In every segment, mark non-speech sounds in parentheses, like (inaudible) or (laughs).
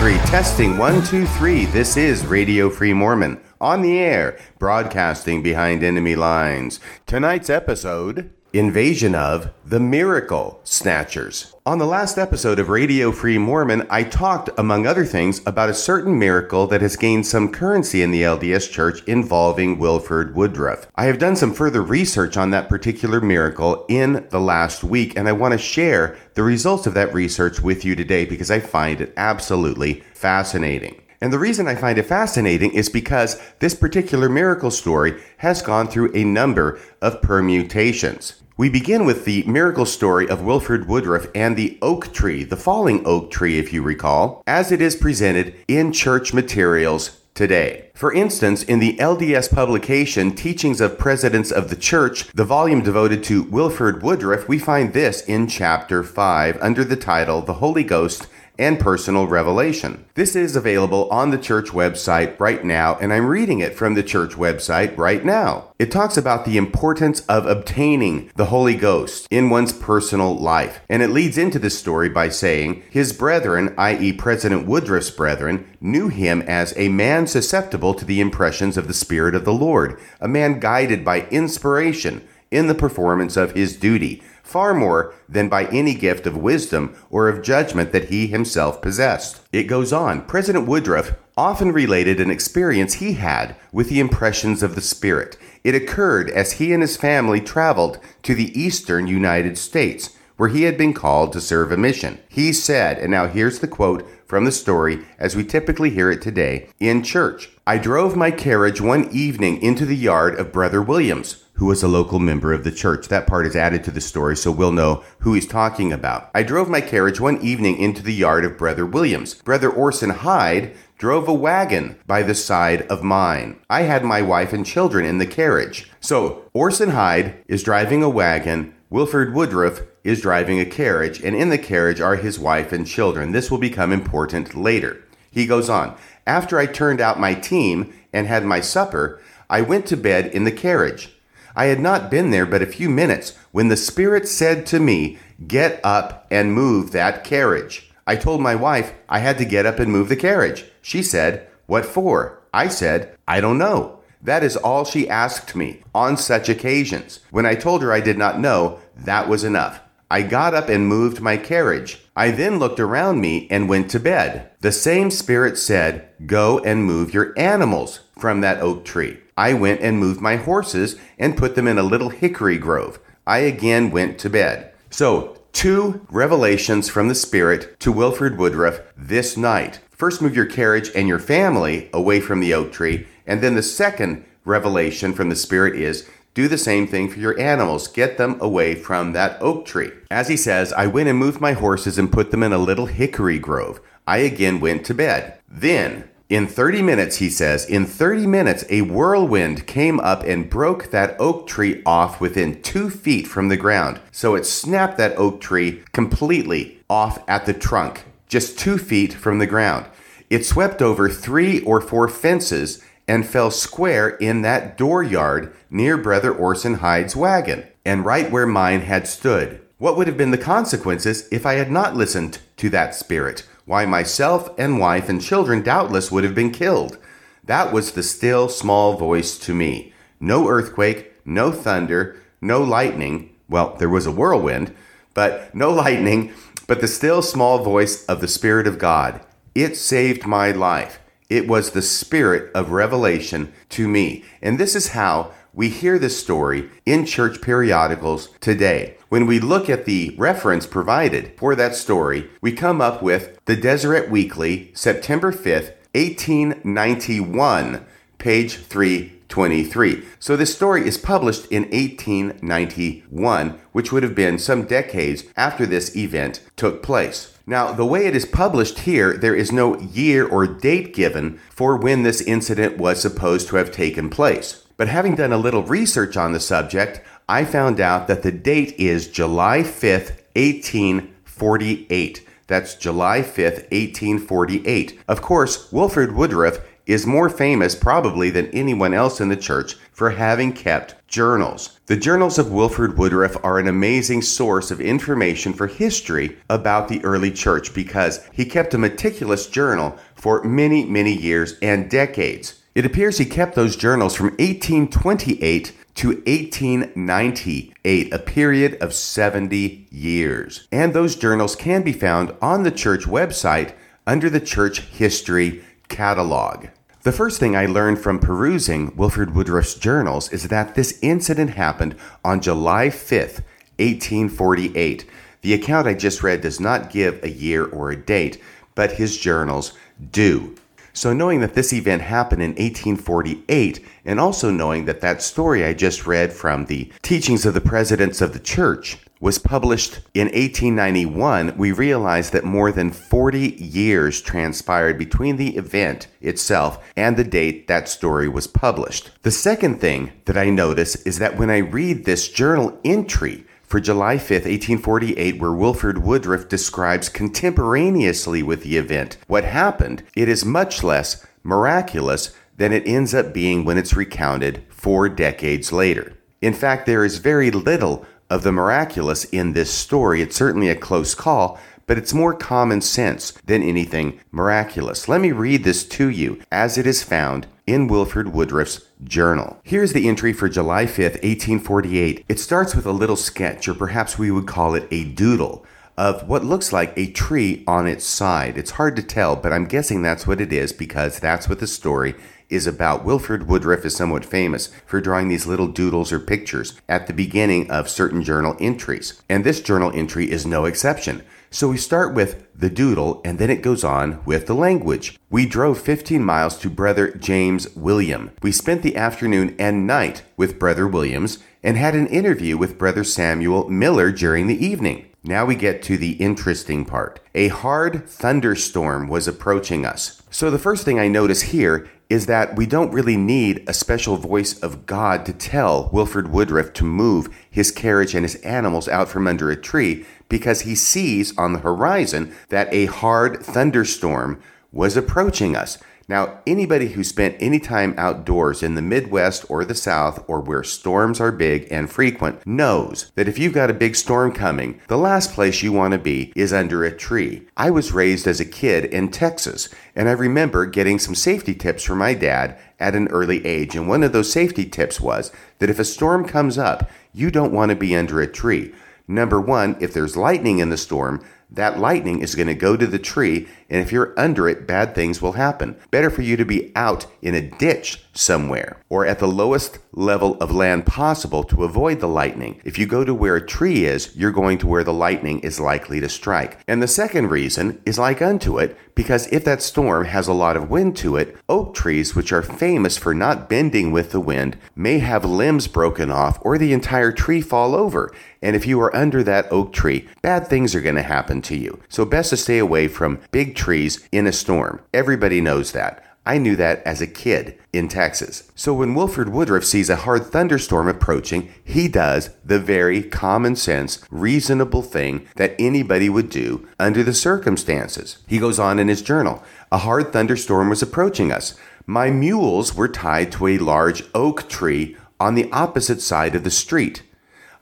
Three. Testing one, two, three. This is Radio Free Mormon on the air, broadcasting behind enemy lines. Tonight's episode Invasion of the Miracle Snatchers. On the last episode of Radio Free Mormon, I talked, among other things, about a certain miracle that has gained some currency in the LDS Church involving Wilford Woodruff. I have done some further research on that particular miracle in the last week, and I want to share the results of that research with you today because I find it absolutely fascinating. And the reason I find it fascinating is because this particular miracle story has gone through a number of permutations. We begin with the miracle story of Wilford Woodruff and the oak tree, the falling oak tree, if you recall, as it is presented in church materials today. For instance, in the LDS publication Teachings of Presidents of the Church, the volume devoted to Wilford Woodruff, we find this in chapter 5 under the title The Holy Ghost and personal revelation. This is available on the church website right now, and I'm reading it from the church website right now. It talks about the importance of obtaining the Holy Ghost in one's personal life, and it leads into this story by saying, His brethren, i.e., President Woodruff's brethren, knew him as a man susceptible to the impressions of the Spirit of the Lord, a man guided by inspiration in the performance of his duty far more than by any gift of wisdom or of judgment that he himself possessed. It goes on. President Woodruff often related an experience he had with the impressions of the Spirit. It occurred as he and his family traveled to the eastern United States, where he had been called to serve a mission. He said, and now here's the quote from the story as we typically hear it today in church. I drove my carriage one evening into the yard of Brother Williams, who was a local member of the church. That part is added to the story so we'll know who he's talking about. I drove my carriage one evening into the yard of Brother Williams. Brother Orson Hyde drove a wagon by the side of mine. I had my wife and children in the carriage. So Orson Hyde is driving a wagon. Wilford Woodruff is driving a carriage, and in the carriage are his wife and children. This will become important later. He goes on. After I turned out my team and had my supper, I went to bed in the carriage. I had not been there but a few minutes when the Spirit said to me, Get up and move that carriage. I told my wife I had to get up and move the carriage. She said, What for? I said, I don't know. That is all she asked me on such occasions. When I told her I did not know, that was enough. I got up and moved my carriage. I then looked around me and went to bed. The same Spirit said, Go and move your animals from that oak tree. I went and moved my horses and put them in a little hickory grove. I again went to bed. So, two revelations from the Spirit to Wilford Woodruff this night. First, move your carriage and your family away from the oak tree. And then the second revelation from the Spirit is do the same thing for your animals. Get them away from that oak tree. As he says, I went and moved my horses and put them in a little hickory grove. I again went to bed. Then in 30 minutes, he says, in 30 minutes, a whirlwind came up and broke that oak tree off within two feet from the ground. So it snapped that oak tree completely off at the trunk, just two feet from the ground. It swept over three or four fences and fell square in that dooryard near Brother Orson Hyde's wagon, and right where mine had stood. What would have been the consequences if I had not listened to that spirit? Why myself and wife and children doubtless would have been killed. That was the still small voice to me. No earthquake, no thunder, no lightning. Well, there was a whirlwind, but no (laughs) lightning, but the still small voice of the Spirit of God. It saved my life. It was the spirit of revelation to me. And this is how we hear this story in church periodicals today. When we look at the reference provided for that story, we come up with the Deseret Weekly, September 5th, 1891, page 323. So this story is published in 1891, which would have been some decades after this event took place. Now, the way it is published here, there is no year or date given for when this incident was supposed to have taken place. But having done a little research on the subject, I found out that the date is July 5th, 1848. That's July 5th, 1848. Of course, Wilford Woodruff is more famous probably than anyone else in the church for having kept journals. The journals of Wilford Woodruff are an amazing source of information for history about the early church because he kept a meticulous journal for many, many years and decades. It appears he kept those journals from 1828 to 1898, a period of 70 years. And those journals can be found on the church website under the Church History Catalog. The first thing I learned from perusing Wilford Woodruff's journals is that this incident happened on July 5th, 1848. The account I just read does not give a year or a date, but his journals do. So, knowing that this event happened in 1848, and also knowing that that story I just read from the teachings of the presidents of the church was published in 1891, we realize that more than 40 years transpired between the event itself and the date that story was published. The second thing that I notice is that when I read this journal entry, for July 5, 1848, where Wilford Woodruff describes contemporaneously with the event what happened, it is much less miraculous than it ends up being when it's recounted four decades later. In fact, there is very little of the miraculous in this story. It's certainly a close call, but it's more common sense than anything miraculous. Let me read this to you as it is found in Wilford Woodruff's journal. Here's the entry for July 5th, 1848. It starts with a little sketch, or perhaps we would call it a doodle, of what looks like a tree on its side. It's hard to tell, but I'm guessing that's what it is because that's what the story is about. Wilford Woodruff is somewhat famous for drawing these little doodles or pictures at the beginning of certain journal entries, and this journal entry is no exception. So we start with the doodle and then it goes on with the language. We drove 15 miles to Brother James William. We spent the afternoon and night with Brother Williams and had an interview with Brother Samuel Miller during the evening. Now we get to the interesting part. A hard thunderstorm was approaching us. So the first thing I notice here is that we don't really need a special voice of God to tell Wilford Woodruff to move his carriage and his animals out from under a tree because he sees on the horizon that a hard thunderstorm was approaching us. Now, anybody who spent any time outdoors in the Midwest or the South or where storms are big and frequent knows that if you've got a big storm coming, the last place you want to be is under a tree. I was raised as a kid in Texas, and I remember getting some safety tips from my dad at an early age. And one of those safety tips was that if a storm comes up, you don't want to be under a tree. Number one, if there's lightning in the storm, that lightning is going to go to the tree, and if you're under it, bad things will happen. Better for you to be out in a ditch somewhere or at the lowest level of land possible to avoid the lightning. If you go to where a tree is, you're going to where the lightning is likely to strike. And the second reason is like unto it, because if that storm has a lot of wind to it, oak trees, which are famous for not bending with the wind, may have limbs broken off or the entire tree fall over. And if you are under that oak tree, bad things are going to happen to you. So best to stay away from big trees in a storm. Everybody knows that. I knew that as a kid in Texas. So when Wilford Woodruff sees a hard thunderstorm approaching, he does the very common sense, reasonable thing that anybody would do under the circumstances. He goes on in his journal A hard thunderstorm was approaching us. My mules were tied to a large oak tree on the opposite side of the street.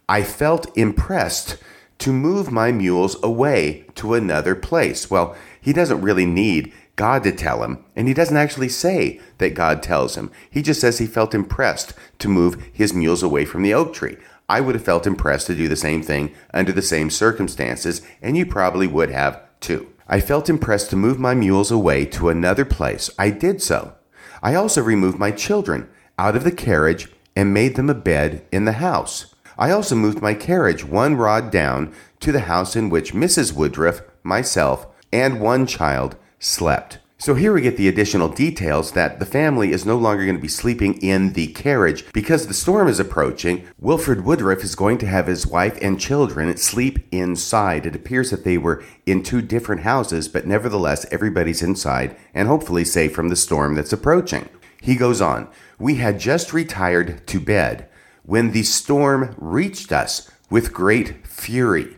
I felt impressed to move my mules away to another place. Well, he doesn't really need God to tell him, and he doesn't actually say that God tells him. He just says he felt impressed to move his mules away from the oak tree. I would have felt impressed to do the same thing under the same circumstances, and you probably would have too. I felt impressed to move my mules away to another place. I did so. I also removed my children out of the carriage and made them a bed in the house. I also moved my carriage one rod down to the house in which Mrs. Woodruff, myself, and one child slept. So here we get the additional details that the family is no longer going to be sleeping in the carriage because the storm is approaching. Wilford Woodruff is going to have his wife and children sleep inside. It appears that they were in two different houses, but nevertheless, everybody's inside and hopefully safe from the storm that's approaching. He goes on, We had just retired to bed when the storm reached us with great fury.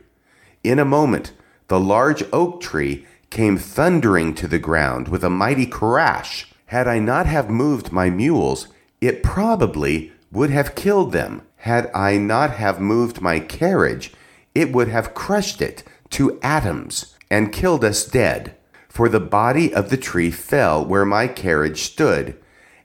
In a moment, the large oak tree came thundering to the ground with a mighty crash. Had I not have moved my mules, it probably would have killed them. Had I not have moved my carriage, it would have crushed it to atoms and killed us dead. For the body of the tree fell where my carriage stood,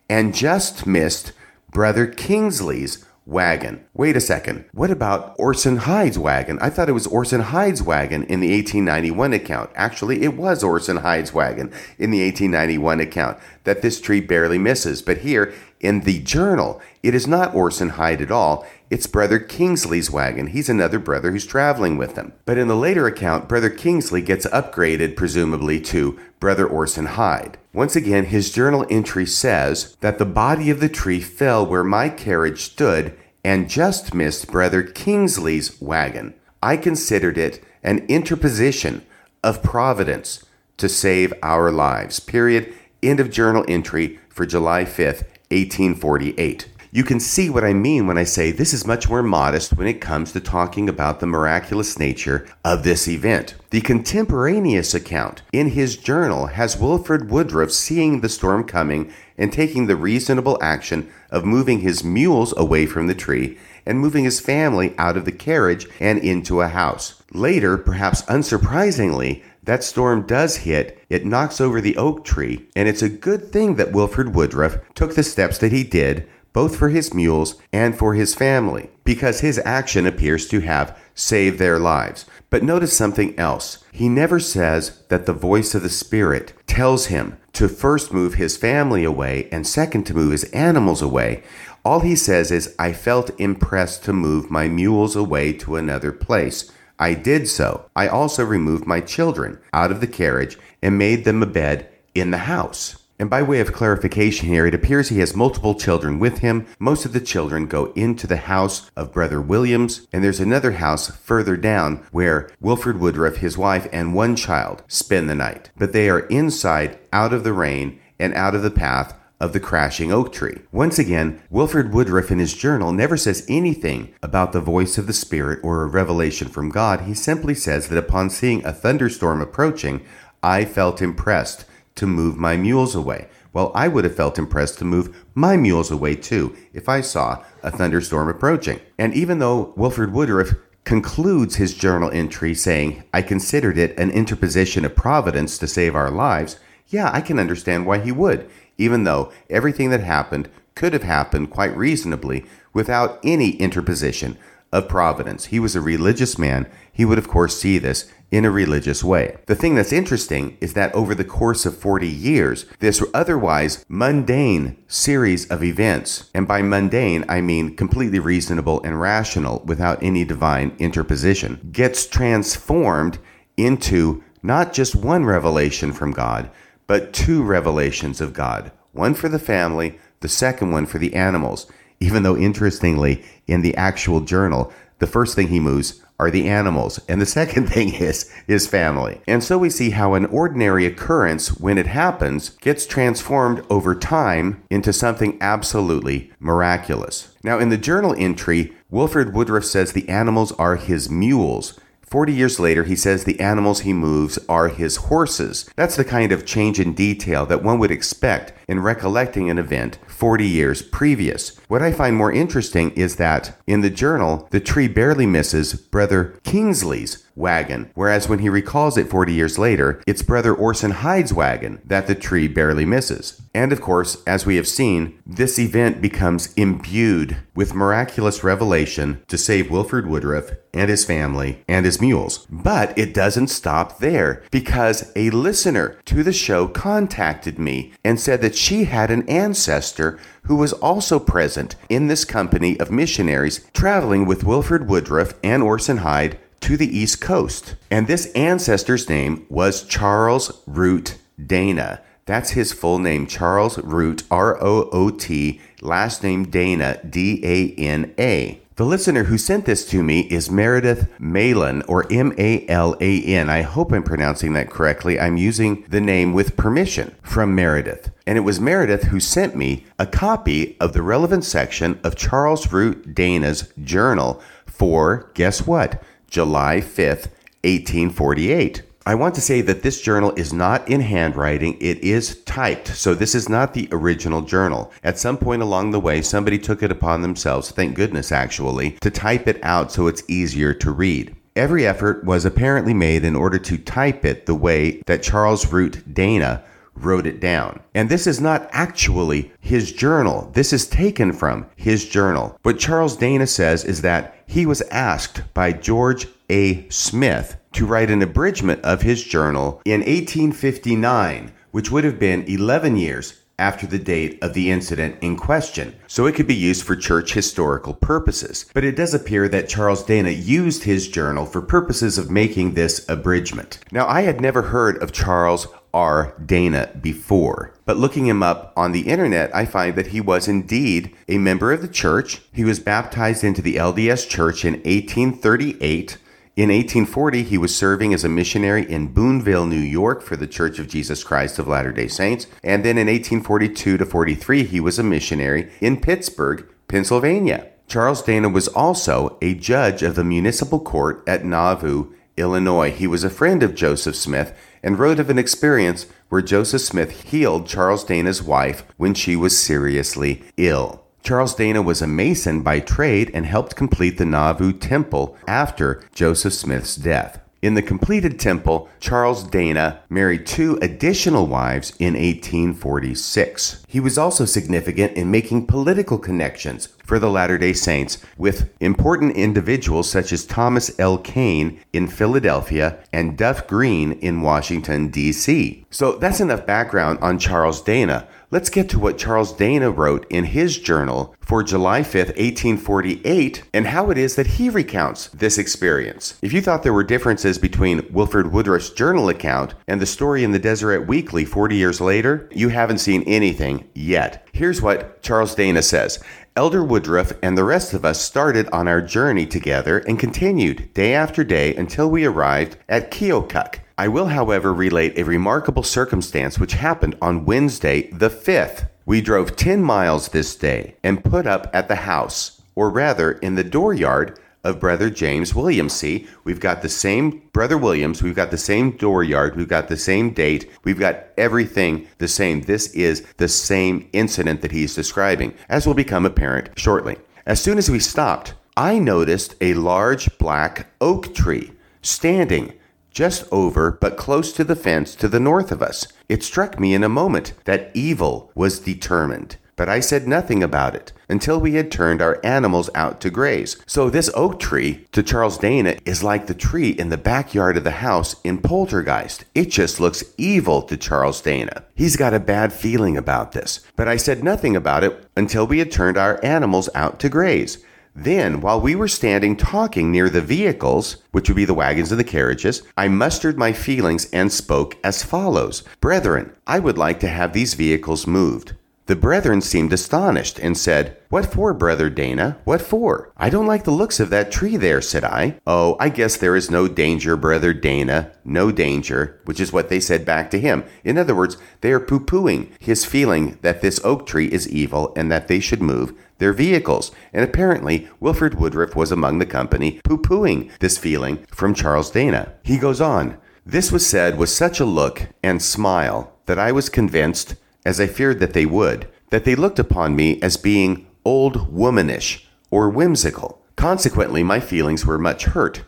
and just missed Brother Kingsley's wagon. Wait a second. What about Orson Hyde's wagon? I thought it was Orson Hyde's wagon in the 1891 account. Actually, it was Orson Hyde's wagon in the 1891 account that this tree barely misses. But here in the journal, it is not Orson Hyde at all. It's Brother Kingsley's wagon. He's another brother who's traveling with them. But in the later account, Brother Kingsley gets upgraded, presumably, to Brother Orson Hyde. Once again, his journal entry says that the body of the tree fell where my carriage stood and just missed Brother Kingsley's wagon. I considered it an interposition of providence to save our lives. Period. End of journal entry for July 5th, 1848. You can see what I mean when I say this is much more modest when it comes to talking about the miraculous nature of this event. The contemporaneous account in his journal has Wilford Woodruff seeing the storm coming and taking the reasonable action of moving his mules away from the tree and moving his family out of the carriage and into a house. Later, perhaps unsurprisingly, that storm does hit, it knocks over the oak tree, and it's a good thing that Wilford Woodruff took the steps that he did both for his mules and for his family, because his action appears to have saved their lives. But notice something else. He never says that the voice of the Spirit tells him to first move his family away and second to move his animals away. All he says is, I felt impressed to move my mules away to another place. I did so. I also removed my children out of the carriage and made them a bed in the house. And by way of clarification here, it appears he has multiple children with him. Most of the children go into the house of Brother Williams, and there's another house further down where Wilford Woodruff, his wife, and one child spend the night. But they are inside, out of the rain, and out of the path of the crashing oak tree. Once again, Wilford Woodruff in his journal never says anything about the voice of the Spirit or a revelation from God. He simply says that upon seeing a thunderstorm approaching, I felt impressed to move my mules away. Well, I would have felt impressed to move my mules away too if I saw a thunderstorm approaching. And even though Wilford Woodruff concludes his journal entry saying, I considered it an interposition of providence to save our lives, yeah, I can understand why he would, even though everything that happened could have happened quite reasonably without any interposition of providence. He was a religious man. He would, of course, see this in a religious way. The thing that's interesting is that over the course of 40 years, this otherwise mundane series of events, and by mundane, I mean completely reasonable and rational without any divine interposition, gets transformed into not just one revelation from God, but two revelations of God one for the family, the second one for the animals. Even though, interestingly, in the actual journal, the first thing he moves are the animals, and the (laughs) second thing is his family. And so we see how an ordinary occurrence, when it happens, gets transformed over time into something absolutely miraculous. Now, in the journal entry, Wilford Woodruff says the animals are his mules. 40 years later, he says the animals he moves are his horses. That's the kind of change in detail that one would expect in recollecting an event 40 years previous. What I find more interesting is that in the journal, the tree barely misses Brother Kingsley's wagon, whereas when he recalls it 40 years later, it's Brother Orson Hyde's wagon that the tree barely misses. And of course, as we have seen, this event becomes imbued with miraculous revelation to save Wilford Woodruff and his family and his mules. But it doesn't stop there because a listener to the show contacted me and said that she had an ancestor who was also present in this company of missionaries traveling with Wilford Woodruff and Orson Hyde to the East Coast. And this ancestor's name was Charles Root Dana. That's his full name, Charles Root, R O O T, last name Dana, D A N A. The listener who sent this to me is Meredith Malan, or M A L A N. I hope I'm pronouncing that correctly. I'm using the name with permission from Meredith. And it was Meredith who sent me a copy of the relevant section of Charles Root Dana's journal for, guess what? July 5th, 1848. I want to say that this journal is not in handwriting, it is typed. So this is not the original journal. At some point along the way, somebody took it upon themselves, thank goodness actually, to type it out so it's easier to read. Every effort was apparently made in order to type it the way that Charles Root Dana wrote it down. And this is not actually his journal. This is taken from his journal. What Charles Dana says is that he was asked by George A. Smith to write an abridgment of his journal in 1859, which would have been 11 years after the date of the incident in question, so it could be used for church historical purposes. But it does appear that Charles Dana used his journal for purposes of making this abridgment. Now, I had never heard of Charles R. Dana before. But looking him up on the internet, I find that he was indeed a member of the church. He was baptized into the LDS Church in 1838. In 1840, he was serving as a missionary in Boonville, New York for the Church of Jesus Christ of Latter day Saints. And then in 1842 to 43, he was a missionary in Pittsburgh, Pennsylvania. Charles Dana was also a judge of the municipal court at Nauvoo, Illinois. He was a friend of Joseph Smith and wrote of an experience where Joseph Smith healed Charles Dana's wife when she was seriously ill. Charles Dana was a mason by trade and helped complete the Nauvoo temple after Joseph Smith's death. In the completed temple, Charles Dana married two additional wives in 1846. He was also significant in making political connections for the Latter day Saints with important individuals such as Thomas L. Kane in Philadelphia and Duff Green in Washington, D.C. So that's enough background on Charles Dana. Let's get to what Charles Dana wrote in his journal for July 5th, 1848, and how it is that he recounts this experience. If you thought there were differences between Wilford Woodruff's journal account and the story in the Deseret Weekly 40 years later, you haven't seen anything yet. Here's what Charles Dana says Elder Woodruff and the rest of us started on our journey together and continued day after day until we arrived at Keokuk. I will, however, relate a remarkable circumstance which happened on Wednesday, the 5th. We drove 10 miles this day and put up at the house, or rather in the dooryard of Brother James Williams. See, we've got the same Brother Williams, we've got the same dooryard, we've got the same date, we've got everything the same. This is the same incident that he's describing, as will become apparent shortly. As soon as we stopped, I noticed a large black oak tree standing just over but close to the fence to the north of us. It struck me in a moment that evil was determined. But I said nothing about it until we had turned our animals out to graze. So, this oak tree to Charles Dana is like the tree in the backyard of the house in Poltergeist. It just looks evil to Charles Dana. He's got a bad feeling about this. But I said nothing about it until we had turned our animals out to graze. Then, while we were standing talking near the vehicles, which would be the wagons and the carriages, I mustered my feelings and spoke as follows Brethren, I would like to have these vehicles moved. The brethren seemed astonished and said, What for, brother Dana? What for? I don't like the looks of that tree there, said I. Oh, I guess there is no danger, brother Dana. No danger, which is what they said back to him. In other words, they are poo pooing his feeling that this oak tree is evil and that they should move their vehicles. And apparently, Wilford Woodruff was among the company poo pooing this feeling from Charles Dana. He goes on This was said with such a look and smile that I was convinced, as I feared that they would, that they looked upon me as being old womanish or whimsical. Consequently, my feelings were much hurt.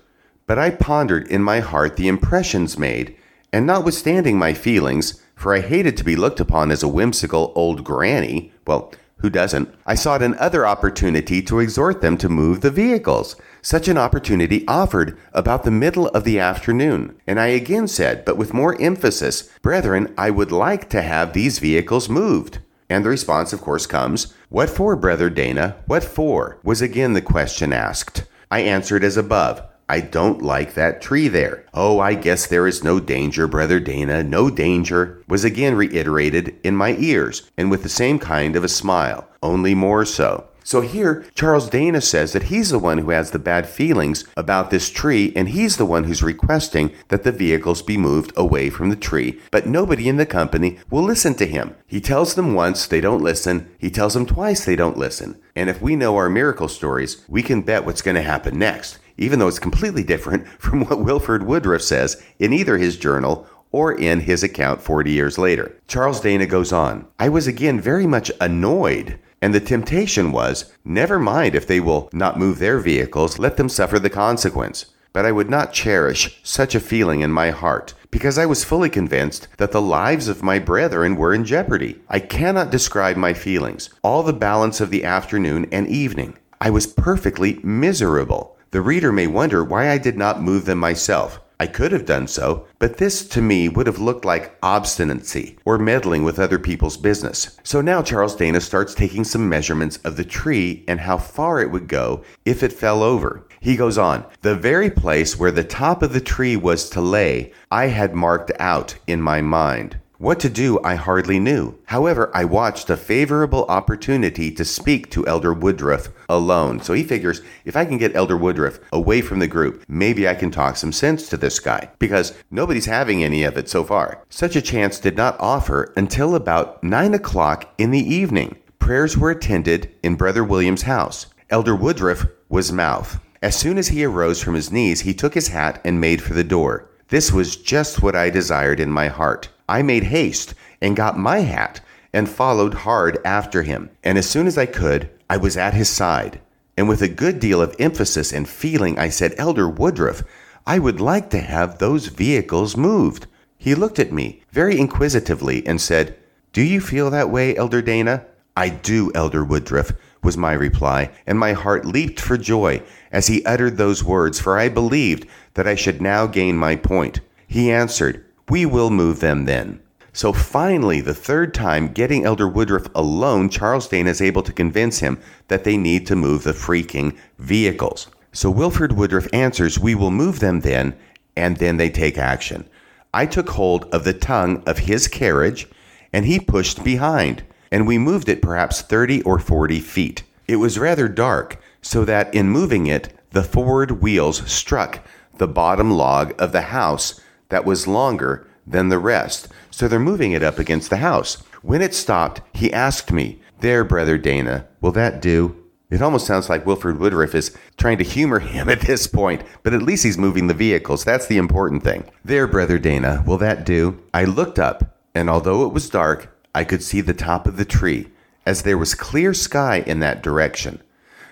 But I pondered in my heart the impressions made, and notwithstanding my feelings, for I hated to be looked upon as a whimsical old granny, well, who doesn't? I sought another opportunity to exhort them to move the vehicles. Such an opportunity offered about the middle of the afternoon, and I again said, but with more emphasis, Brethren, I would like to have these vehicles moved. And the response, of course, comes, What for, Brother Dana? What for? was again the question asked. I answered as above, I don't like that tree there. Oh, I guess there is no danger, Brother Dana, no danger, was again reiterated in my ears, and with the same kind of a smile, only more so. So here, Charles Dana says that he's the one who has the bad feelings about this tree, and he's the one who's requesting that the vehicles be moved away from the tree. But nobody in the company will listen to him. He tells them once, they don't listen. He tells them twice, they don't listen. And if we know our miracle stories, we can bet what's going to happen next. even though it's completely different (laughs) from what Wilford Woodruff says in either his journal or in his account 40 years later. Charles Dana goes on I was again very much annoyed. And the temptation was never mind if they will not move their vehicles, let them suffer the consequence. But I would not cherish such a feeling in my heart, because I was fully convinced that the lives of my brethren were in jeopardy. I cannot describe my feelings, all the balance of the afternoon and evening. I was perfectly miserable. The reader may wonder why I did not move them myself. I could have done so, but this to me would have looked like obstinacy or meddling with other people's business. So now Charles Dana starts taking some measurements of the tree and how far it would go if it fell over. He goes on, the very place where the top of the tree was to lay, I had marked out in my mind. What to do, I hardly knew. However, I watched a favorable opportunity to speak to Elder Woodruff alone. So he figures if I can get Elder Woodruff away from the group, maybe I can talk some sense to this guy, because nobody's having any of it so far. Such a chance did not offer until about 9 o'clock in the evening. Prayers were attended in Brother William's house. Elder Woodruff was mouth. As soon as he arose from his knees, he took his hat and made for the door. This was just what I desired in my heart. I made haste and got my hat and followed hard after him. And as soon as I could, I was at his side. And with a good deal of emphasis and feeling, I said, Elder Woodruff, I would like to have those vehicles moved. He looked at me very inquisitively and said, Do you feel that way, Elder Dana? I do, Elder Woodruff, was my reply, and my heart leaped for joy as he uttered those words, for I believed that I should now gain my point. He answered, we will move them then. So finally, the third time, getting Elder Woodruff alone, Charles Dana is able to convince him that they need to move the freaking vehicles. So Wilford Woodruff answers, We will move them then, and then they take action. I took hold of the tongue of his carriage, and he pushed behind, and we moved it perhaps 30 or 40 feet. It was rather dark, so that in moving it, the forward wheels struck the bottom log of the house that was longer than the rest, so they're moving it up against the house. When it stopped, he asked me, There, Brother Dana, will that do? It almost sounds like Wilford Woodruff is trying to humor him (laughs) at this point, but at least he's moving the vehicles. That's the important thing. There, Brother Dana, will that do? I looked up, and although it was dark, I could see the top of the tree, as there was clear sky in that direction.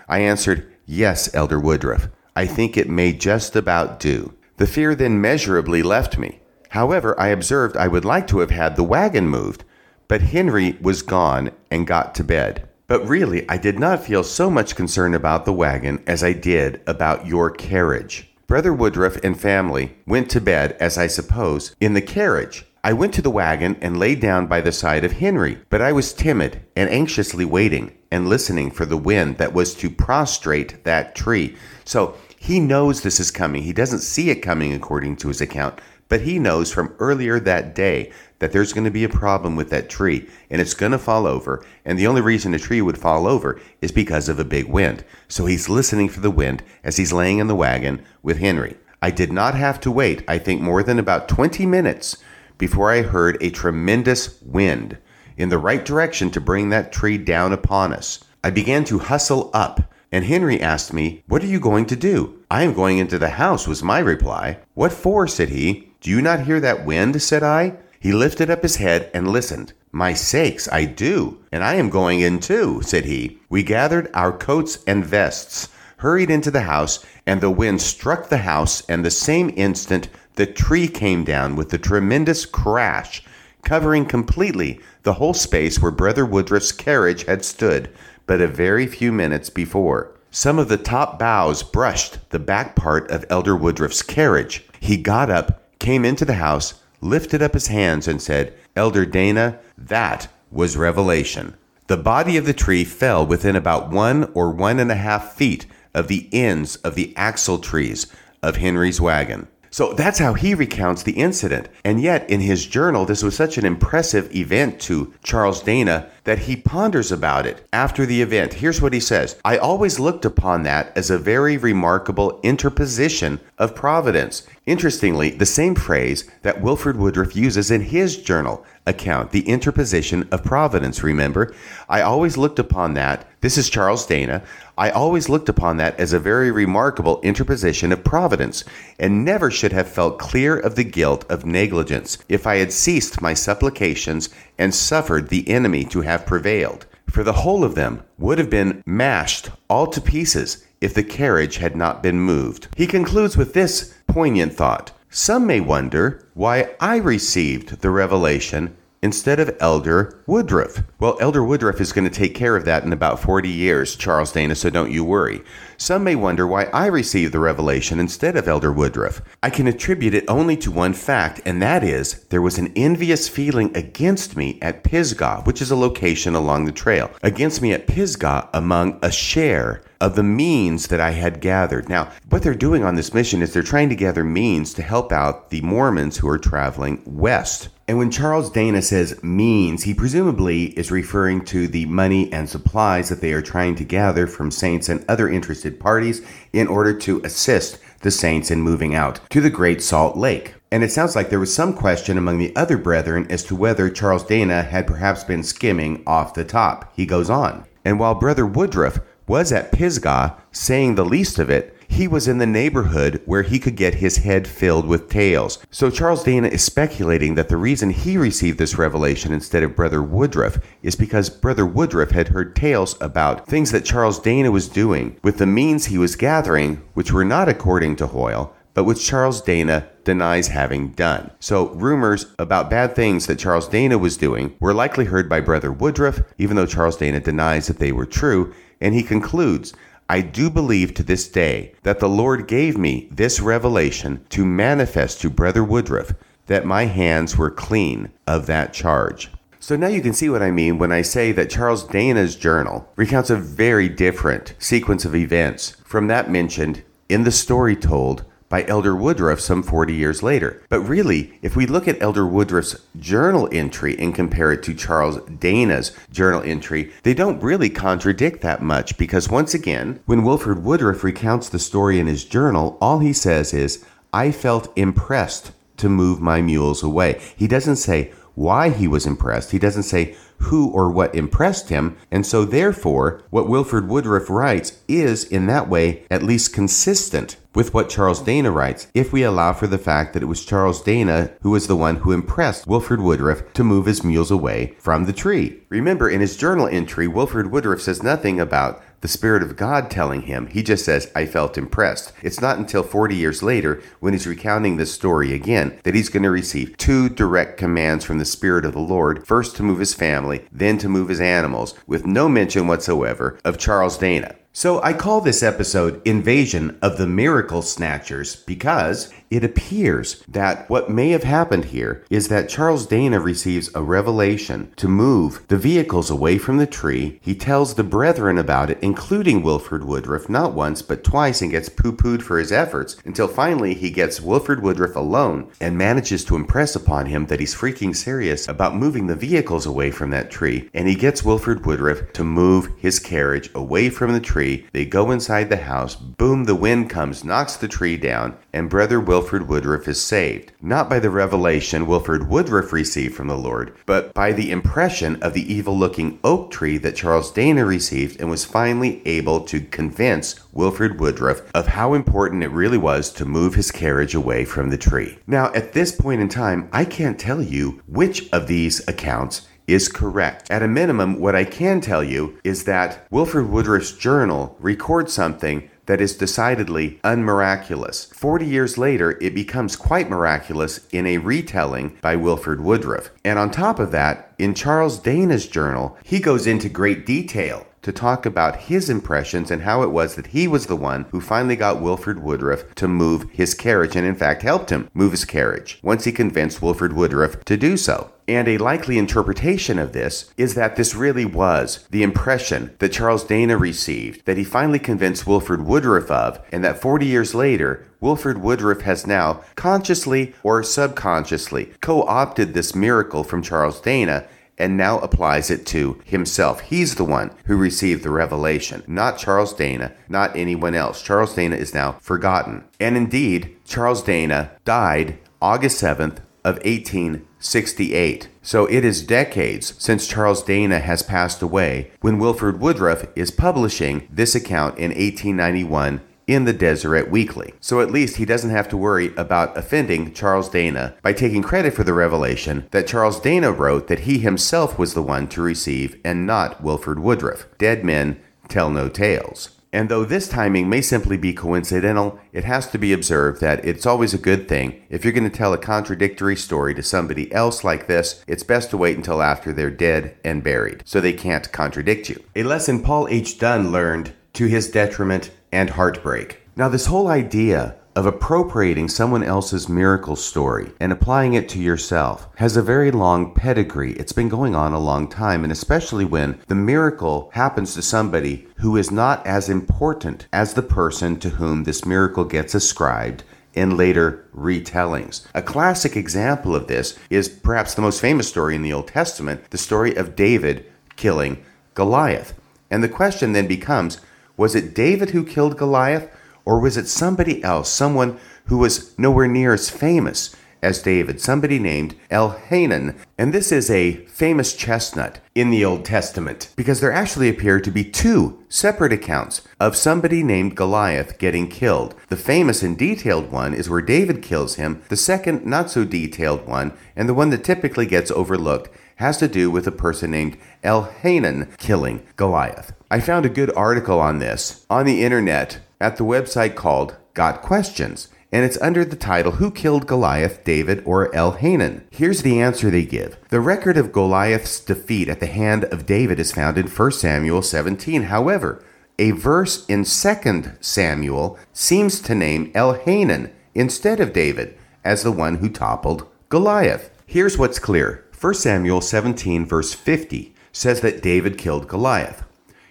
I answered, Yes, Elder Woodruff. I think it may just about do. The fear then measurably left me. However, I observed I would like to have had the wagon moved, but Henry was gone and got to bed. But really, I did not feel so much concern about the wagon as I did about your carriage. Brother Woodruff and family went to bed, as I suppose, in the carriage. I went to the wagon and lay down by the side of Henry, but I was timid and anxiously waiting and listening for the wind that was to prostrate that tree. So he knows this is coming. He doesn't see it coming according to his account, but he knows from earlier that day that there's going to be a problem with that tree and it's going to fall over. And the only reason a tree would fall over is because of a big wind. So he's listening for the wind as he's laying in the wagon with Henry. I did not have to wait, I think, more than about 20 minutes before I heard a tremendous wind in the right direction to bring that tree down upon us. I began to hustle up and Henry asked me, What are you going to do? I am going into the house, was my reply. What for? said he. Do you not hear that wind? said I. He lifted up his head and listened. My sakes, I do, and I am going in too, said he. We gathered our coats and vests, hurried into the house, and the wind struck the house, and the same instant the tree came down with a tremendous crash, covering completely the whole space where Brother Woodruff's carriage had stood but a very few minutes before. Some of the top boughs brushed the back part of Elder Woodruff's carriage. He got up, came into the house, lifted up his hands, and said, Elder Dana, that was revelation. The body of the tree fell within about one or one and a half feet of the ends of the axle trees of Henry's wagon. So that's how he recounts the incident. And yet, in his journal, this was such an impressive event to Charles Dana that he ponders about it after the event. Here's what he says I always looked upon that as a very remarkable interposition of providence. Interestingly, the same phrase that Wilford Woodruff uses in his journal account, the interposition of providence, remember? I always looked upon that This is Charles Dana. I always looked upon that as a very remarkable interposition of providence, and never should have felt clear of the guilt of negligence if I had ceased my supplications and suffered the enemy to have prevailed. For the whole of them would have been mashed all to pieces if the carriage had not been moved. He concludes with this poignant thought Some may wonder why I received the revelation instead of Elder Woodruff. Well, Elder Woodruff is going to take care of that in about 40 years, Charles Dana, so don't you worry. Some may wonder why I received the revelation instead of Elder Woodruff. I can attribute it only to one fact, and that is there was an envious feeling against me at Pisgah, which is a location along the trail, against me at Pisgah among a share of the means that I had gathered. Now, what they're doing on this mission is they're trying to gather means to help out the Mormons who are traveling west. And when Charles Dana says means, he presumably is referring to the money and supplies that they are trying to gather from saints and other interested parties in order to assist the saints in moving out to the Great Salt Lake. And it sounds like there was some question among the other brethren as to whether Charles Dana had perhaps been skimming off the top. He goes on. And while Brother Woodruff was at Pisgah, saying the least of it, he was in the neighborhood where he could get his head filled with tales. So Charles Dana is speculating that the reason he received this revelation instead of Brother Woodruff is because Brother Woodruff had heard tales about things that Charles Dana was doing with the means he was gathering, which were not according to Hoyle, but which Charles Dana denies having done. So, rumors about bad things that Charles Dana was doing were likely heard by Brother Woodruff, even though Charles Dana denies that they were true, and he concludes I do believe to this day that the Lord gave me this revelation to manifest to Brother Woodruff that my hands were clean of that charge. So now you can see what I mean when I say that Charles Dana's journal recounts a very different sequence of events from that mentioned in the story told by Elder Woodruff some 40 years later. But really, if we look at Elder Woodruff's journal entry and compare it to Charles Dana's journal entry, they don't really contradict that much because once again, when Wilford Woodruff recounts the story in his journal, all he says is, I felt impressed to move my mules away. He doesn't say why he was impressed. He doesn't say who or what impressed him. And so, therefore, what Wilford Woodruff writes is, in that way, at least consistent with what Charles Dana writes, if we allow for the fact that it was Charles Dana who was the one who impressed Wilford Woodruff to move his mules away from the tree. Remember, in his journal entry, Wilford Woodruff says nothing about the Spirit of God telling him. He just says, I felt impressed. It's not until 40 years later, when he's recounting this story again, that he's going to receive two direct commands from the Spirit of the Lord first to move his family, then to move his animals, with no mention whatsoever of Charles Dana. So I call this episode Invasion of the Miracle Snatchers because it appears that what may have happened here is that Charles Dana receives a revelation to move the vehicles away from the tree. He tells the brethren about it, including Wilford Woodruff, not once but twice, and gets poo pooed for his efforts until finally he gets Wilford Woodruff alone and manages to impress upon him that he's freaking serious about moving the vehicles away from that tree. And he gets Wilford Woodruff to move his carriage away from the tree. They go inside the house. Boom, the wind comes, knocks the tree down, and Brother Wilford Woodruff is saved, not by the revelation Wilford Woodruff received from the Lord, but by the impression of the evil looking oak tree that Charles Dana received and was finally able to convince Wilford Woodruff of how important it really was to move his carriage away from the tree. Now, at this point in time, I can't tell you which of these accounts is correct. At a minimum, what I can tell you is that Wilford Woodruff's journal records something that is decidedly unmiraculous. Forty years later, it becomes quite miraculous in a retelling by Wilford Woodruff. And on top of that, in Charles Dana's journal, he goes into great detail to talk about his impressions and how it was that he was the one who finally got Wilford Woodruff to move his carriage and, in fact, helped him move his carriage once he convinced Wilford Woodruff to do so. And a likely interpretation of this is that this really was the impression that Charles Dana received, that he finally convinced Wilford Woodruff of, and that 40 years later, Wilford Woodruff has now consciously or subconsciously co opted this miracle from Charles Dana and now applies it to himself. He's the one who received the revelation, not Charles Dana, not anyone else. Charles Dana is now forgotten. And indeed, Charles Dana died August 7th of 1868. So it is decades since Charles Dana has passed away when Wilford Woodruff is publishing this account in 1891 in the Deseret Weekly. So at least he doesn't have to worry about offending Charles Dana by taking credit for the revelation that Charles Dana wrote that he himself was the one to receive and not Wilford Woodruff. Dead men tell no tales. And though this timing may simply be coincidental, it has to be observed that it's always a good thing. If you're going to tell a contradictory story to somebody else like this, it's best to wait until after they're dead and buried, so they can't contradict you. A lesson Paul H. Dunn learned to his detriment and heartbreak. Now, this whole idea of appropriating someone else's miracle story and applying it to yourself has a very long pedigree. It's been going on a long time, and especially when the miracle happens to somebody who is not as important as the person to whom this miracle gets ascribed in later retellings. A classic example of this is perhaps the most famous story in the Old Testament, the story of David killing Goliath. And the question then becomes was it David who killed Goliath? Or was it somebody else, someone who was nowhere near as famous as David, somebody named Elhanan? And this is a famous chestnut in the Old Testament because there actually appear to be two separate accounts of somebody named Goliath getting killed. The famous and detailed one is where David kills him, the second, not so detailed one, and the one that typically gets overlooked has to do with a person named Elhanan killing Goliath. I found a good article on this on the internet at the website called Got Questions, and it's under the title Who Killed Goliath, David or Elhanan? Here's the answer they give. The record of Goliath's defeat at the hand of David is found in 1 Samuel 17. However, a verse in 2 Samuel seems to name Elhanan instead of David as the one who toppled Goliath. Here's what's clear 1 Samuel 17, verse 50 says that David killed Goliath.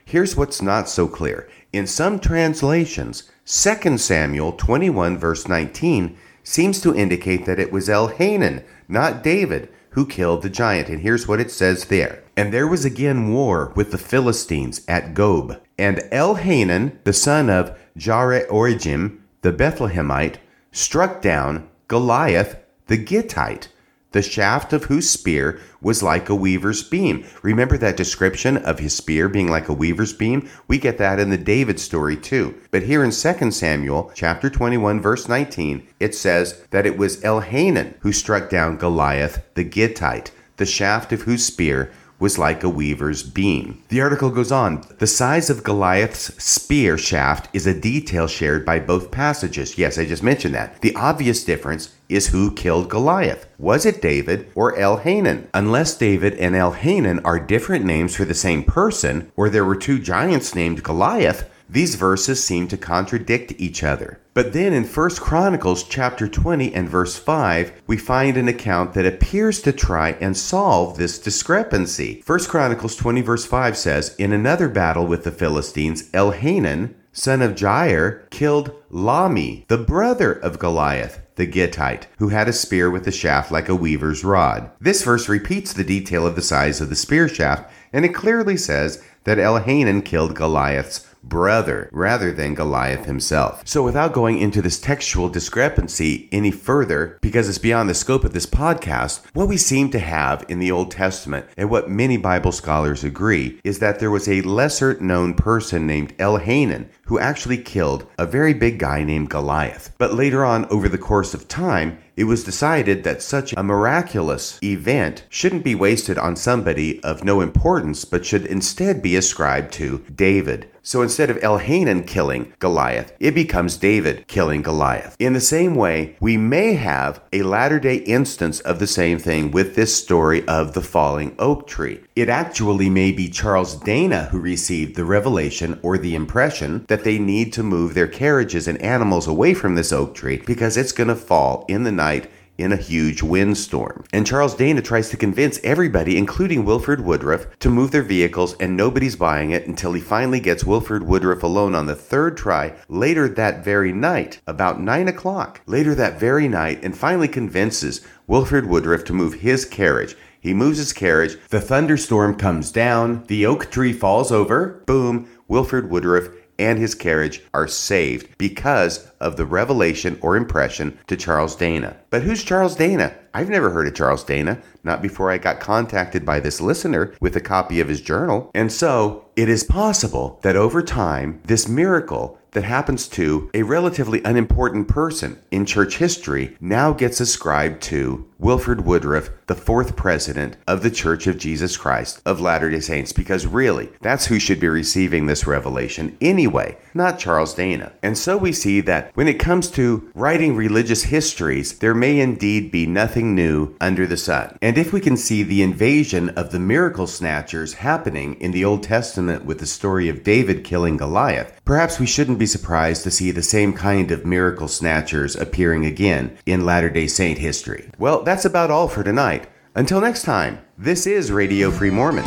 Here's what's not so clear. In some translations, 2 Samuel 21, verse 19, seems to indicate that it was Elhanan, not David, who killed the giant. And here's what it says there. And there was again war with the Philistines at Gob. And Elhanan, the son of Jaare-Oregim, the Bethlehemite, struck down Goliath the Gittite the shaft of whose spear was like a weaver's beam. Remember that description of his spear being like a weaver's beam? We get that in the David story too. But here in 2 Samuel chapter 21 verse 19, it says that it was Elhanan who struck down Goliath the Gittite, the shaft of whose spear was like a weaver's beam. The article goes on The size of Goliath's spear shaft is a detail shared by both passages. Yes, I just mentioned that. The obvious difference is who killed Goliath. Was it David or Elhanan? Unless David and Elhanan are different names for the same person, or there were two giants named Goliath, these verses seem to contradict each other. But then in 1 Chronicles chapter 20 and verse 5, we find an account that appears to try and solve this discrepancy. 1 Chronicles 20 verse 5 says, In another battle with the Philistines, Elhanan, son of Jair, killed Lahmi, the brother of Goliath the Gittite, who had a spear with a shaft like a weaver's rod. This verse repeats the detail of the size of the spear shaft, and it clearly says that Elhanan killed Goliath's brother rather than Goliath himself. So, without going into this textual discrepancy any further, because it's beyond the scope of this podcast, what we seem to have in the Old Testament, and what many Bible scholars agree, is that there was a lesser known person named Elhanan who actually killed a very big guy named Goliath. But later on, over the course of time, it was decided that such a miraculous event shouldn't be wasted on somebody of no importance, but should instead be ascribed to David. So instead of Elhanan killing Goliath, it becomes David killing Goliath. In the same way, we may have a latter day instance of the same thing with this story of the falling oak tree. It actually may be Charles Dana who received the revelation or the impression that they need to move their carriages and animals away from this oak tree because it's going to fall in the night in a huge windstorm. And Charles Dana tries to convince everybody, including Wilford Woodruff, to move their vehicles, and nobody's buying it until he finally gets Wilford Woodruff alone on the third try later that very night, about 9 o'clock. Later that very night, and finally convinces Wilford Woodruff to move his carriage. He moves his carriage, the thunderstorm comes down, the oak tree falls over, boom, Wilford Woodruff and his carriage are saved because of the revelation or impression to Charles Dana. But who's Charles Dana? I've never heard of Charles Dana, not before I got contacted by this listener with a copy of his journal. And so it is possible that over time, this miracle that happens to a relatively unimportant person in church history now gets ascribed to Wilford Woodruff, the fourth president of the Church of Jesus Christ of Latter day Saints, because really, that's who should be receiving this revelation anyway, not Charles Dana. And so we see that when it comes to writing religious histories, there may indeed be nothing new under the sun. And if we can see the invasion of the miracle snatchers happening in the Old Testament with the story of David killing Goliath, perhaps we shouldn't be surprised to see the same kind of miracle snatchers appearing again in Latter day Saint history. Well, that's about all for tonight. Until next time, this is Radio Free Mormon,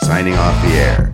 signing off the air.